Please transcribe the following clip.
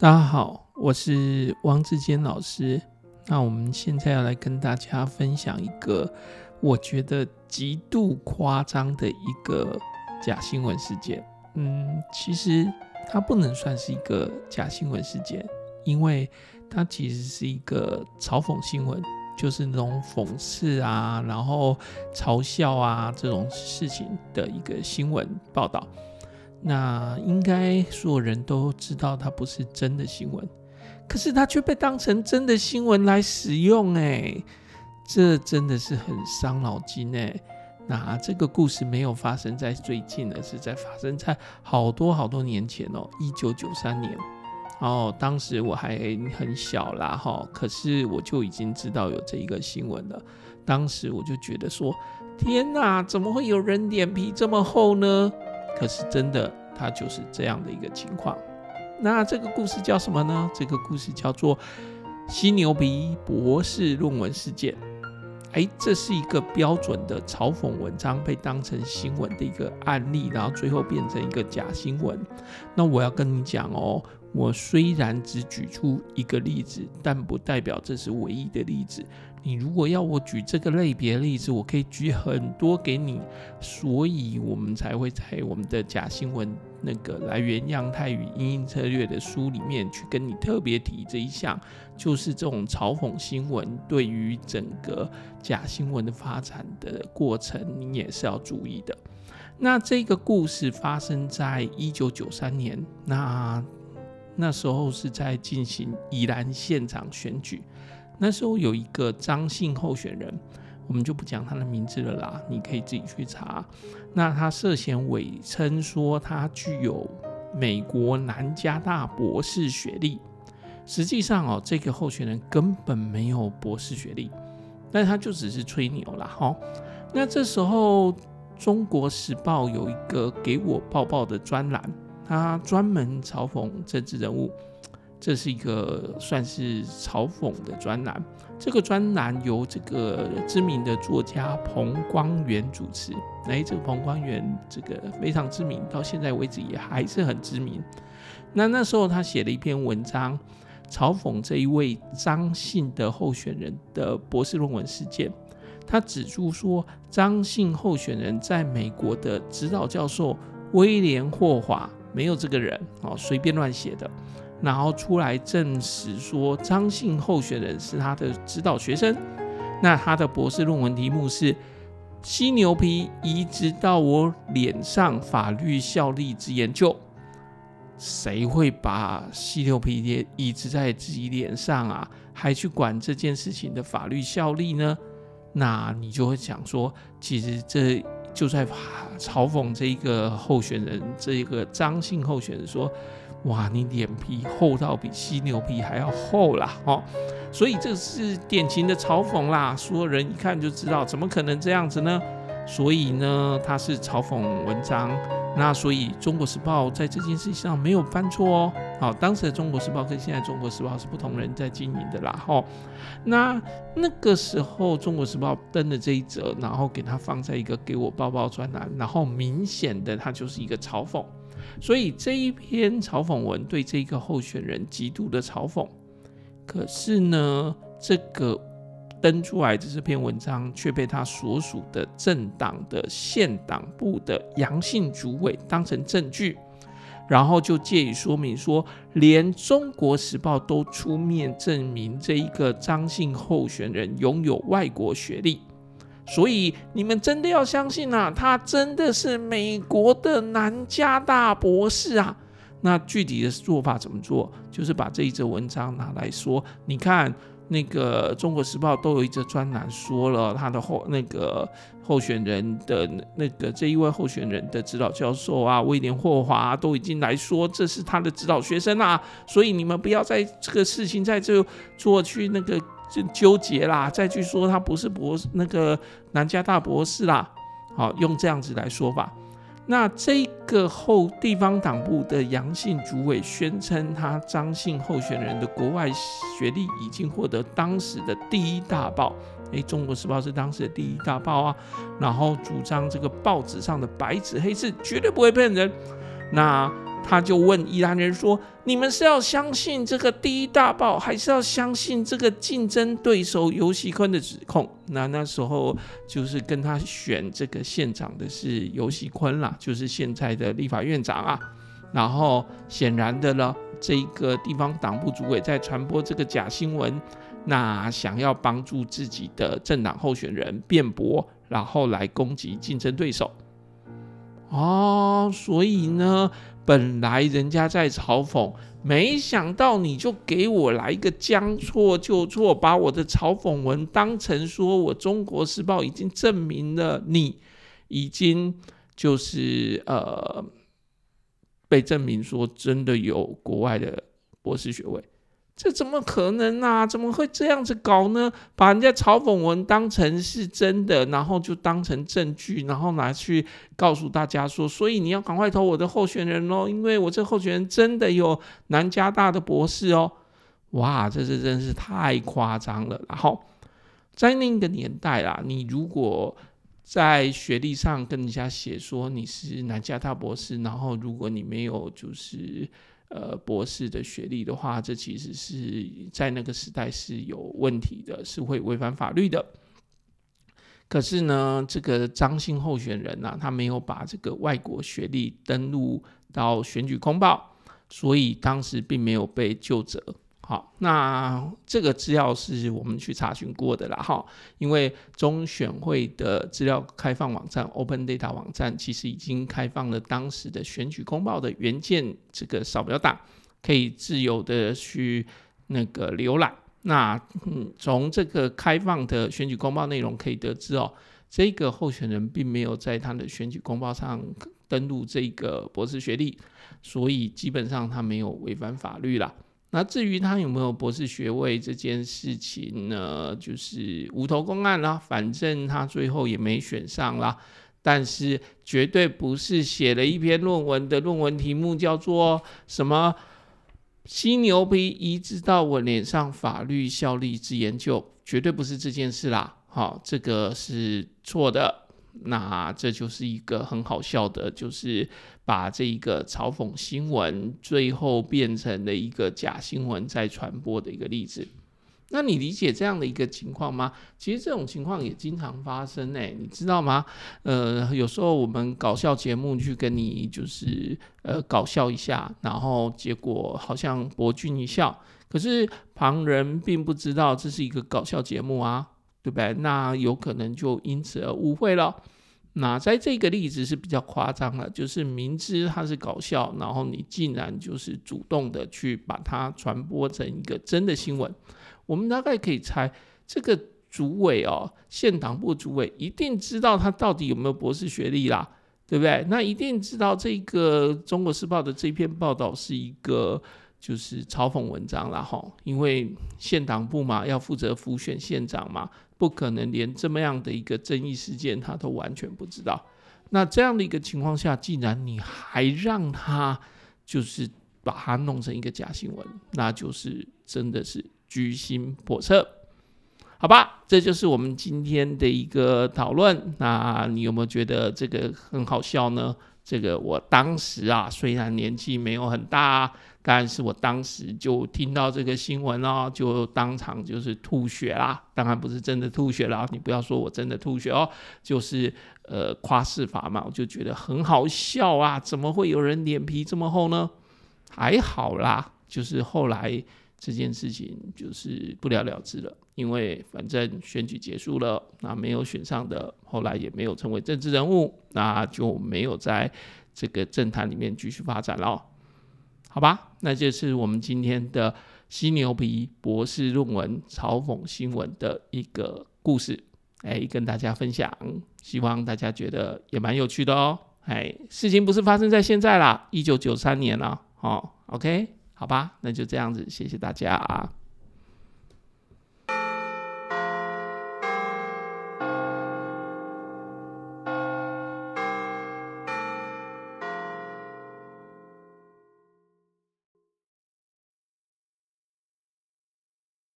大家好，我是王志坚老师。那我们现在要来跟大家分享一个我觉得极度夸张的一个假新闻事件。嗯，其实它不能算是一个假新闻事件，因为它其实是一个嘲讽新闻，就是那种讽刺啊，然后嘲笑啊这种事情的一个新闻报道。那应该所有人都知道，它不是真的新闻，可是它却被当成真的新闻来使用，哎，这真的是很伤脑筋哎。那这个故事没有发生在最近，而是在发生在好多好多年前哦，一九九三年哦，当时我还很小啦哈，可是我就已经知道有这一个新闻了。当时我就觉得说，天哪，怎么会有人脸皮这么厚呢？可是真的，它就是这样的一个情况。那这个故事叫什么呢？这个故事叫做“犀牛皮博士论文事件”。哎，这是一个标准的嘲讽文章被当成新闻的一个案例，然后最后变成一个假新闻。那我要跟你讲哦，我虽然只举出一个例子，但不代表这是唯一的例子。你如果要我举这个类别例子，我可以举很多给你，所以我们才会在我们的假新闻那个来源样态与阴影策略的书里面去跟你特别提这一项，就是这种嘲讽新闻对于整个假新闻的发展的过程，你也是要注意的。那这个故事发生在一九九三年，那那时候是在进行宜兰县长选举。那时候有一个张姓候选人，我们就不讲他的名字了啦，你可以自己去查。那他涉嫌伪称说他具有美国南加大博士学历，实际上哦，这个候选人根本没有博士学历，但他就只是吹牛啦。哈。那这时候《中国时报》有一个给我报报的专栏，他专门嘲讽政治人物。这是一个算是嘲讽的专栏，这个专栏由这个知名的作家彭光源主持。哎，这个彭光源这个非常知名，到现在为止也还是很知名。那那时候他写了一篇文章，嘲讽这一位张姓的候选人的博士论文事件。他指出说，张姓候选人在美国的指导教授威廉霍华没有这个人哦，随便乱写的。然后出来证实说，张姓候选人是他的指导学生。那他的博士论文题目是“犀牛皮移植到我脸上法律效力之研究”。谁会把犀牛皮移植在自己脸上啊？还去管这件事情的法律效力呢？那你就会想说，其实这就在嘲讽这一个候选人，这一个张姓候选人说。哇，你脸皮厚到比犀牛皮还要厚啦，哦，所以这是典型的嘲讽啦。所有人一看就知道，怎么可能这样子呢？所以呢，他是嘲讽文章。那所以《中国时报》在这件事情上没有犯错哦。好，当时的《中国时报》跟现在《中国时报》是不同人在经营的啦。哦，那那个时候《中国时报》登了这一则，然后给他放在一个给我报报专栏，然后明显的他就是一个嘲讽。所以这一篇嘲讽文对这个候选人极度的嘲讽，可是呢，这个登出来的这篇文章却被他所属的政党的县党部的杨姓主委当成证据，然后就借以说明说，连《中国时报》都出面证明这一个张姓候选人拥有外国学历。所以你们真的要相信啊，他真的是美国的南加大博士啊。那具体的做法怎么做？就是把这一则文章拿来说，你看那个《中国时报》都有一则专栏说了他的候那个候选人的那个这一位候选人的指导教授啊，威廉霍华都已经来说这是他的指导学生啊。所以你们不要在这个事情在这做去那个。就纠结啦，再去说他不是博士，那个南加大博士啦，好，用这样子来说吧。那这个后地方党部的杨姓主委宣称，他张姓候选人的国外学历已经获得当时的第一大报，诶，中国时报是当时的第一大报啊。然后主张这个报纸上的白纸黑字绝对不会骗人。那他就问宜兰人说：“你们是要相信这个第一大报，还是要相信这个竞争对手游锡堃的指控？”那那时候就是跟他选这个县长的是游锡堃啦，就是现在的立法院长啊。然后显然的呢，这一个地方党部主委在传播这个假新闻，那想要帮助自己的政党候选人辩驳，然后来攻击竞争对手。哦，所以呢，本来人家在嘲讽，没想到你就给我来一个将错就错，把我的嘲讽文当成说我《中国时报》已经证明了你已经就是呃。被证明说真的有国外的博士学位，这怎么可能啊？怎么会这样子搞呢？把人家嘲讽文当成是真的，然后就当成证据，然后拿去告诉大家说，所以你要赶快投我的候选人哦，因为我这候选人真的有南加大的博士哦。哇，这是真是太夸张了。然后在那个年代啦，你如果在学历上跟人家写说你是南加大博士，然后如果你没有就是呃博士的学历的话，这其实是在那个时代是有问题的，是会违反法律的。可是呢，这个张姓候选人呢、他没有把这个外国学历登录到选举公报，所以当时并没有被就责。好，那这个资料是我们去查询过的啦，哈，因为中选会的资料开放网站 Open Data 网站其实已经开放了当时的选举公报的原件这个扫描档，可以自由的去那个浏览。那嗯，从这个开放的选举公报内容可以得知哦，这个候选人并没有在他的选举公报上登录这个博士学历，所以基本上他没有违反法律啦。那至于他有没有博士学位这件事情呢，就是无头公案啦，反正他最后也没选上啦。但是绝对不是写了一篇论文的论文题目叫做什么“犀牛皮移植到我脸上法律效力之研究”，绝对不是这件事啦。好，这个是错的。那这就是一个很好笑的，就是把这一个嘲讽新闻最后变成了一个假新闻在传播的一个例子。那你理解这样的一个情况吗？其实这种情况也经常发生诶，你知道吗？呃，有时候我们搞笑节目去跟你就是呃搞笑一下，然后结果好像博君一笑，可是旁人并不知道这是一个搞笑节目啊。对不对？那有可能就因此而误会了。那在这个例子是比较夸张了，就是明知它是搞笑，然后你竟然就是主动的去把它传播成一个真的新闻。我们大概可以猜，这个主委哦，县党部主委一定知道他到底有没有博士学历啦，对不对？那一定知道这个《中国时报》的这篇报道是一个。就是嘲讽文章了哈，因为县党部嘛，要负责辅选县长嘛，不可能连这么样的一个争议事件他都完全不知道。那这样的一个情况下，既然你还让他就是把它弄成一个假新闻，那就是真的是居心叵测，好吧？这就是我们今天的一个讨论。那你有没有觉得这个很好笑呢？这个我当时啊，虽然年纪没有很大，但是我当时就听到这个新闻哦，就当场就是吐血啦。当然不是真的吐血啦，你不要说我真的吐血哦，就是呃夸饰法嘛，我就觉得很好笑啊，怎么会有人脸皮这么厚呢？还好啦，就是后来。这件事情就是不了了之了，因为反正选举结束了，那没有选上的，后来也没有成为政治人物，那就没有在这个政坛里面继续发展了，好吧？那就是我们今天的犀牛皮博士论文嘲讽新闻的一个故事，哎，跟大家分享，希望大家觉得也蛮有趣的哦。哎，事情不是发生在现在啦，一九九三年了，哦，OK。好吧，那就这样子，谢谢大家啊。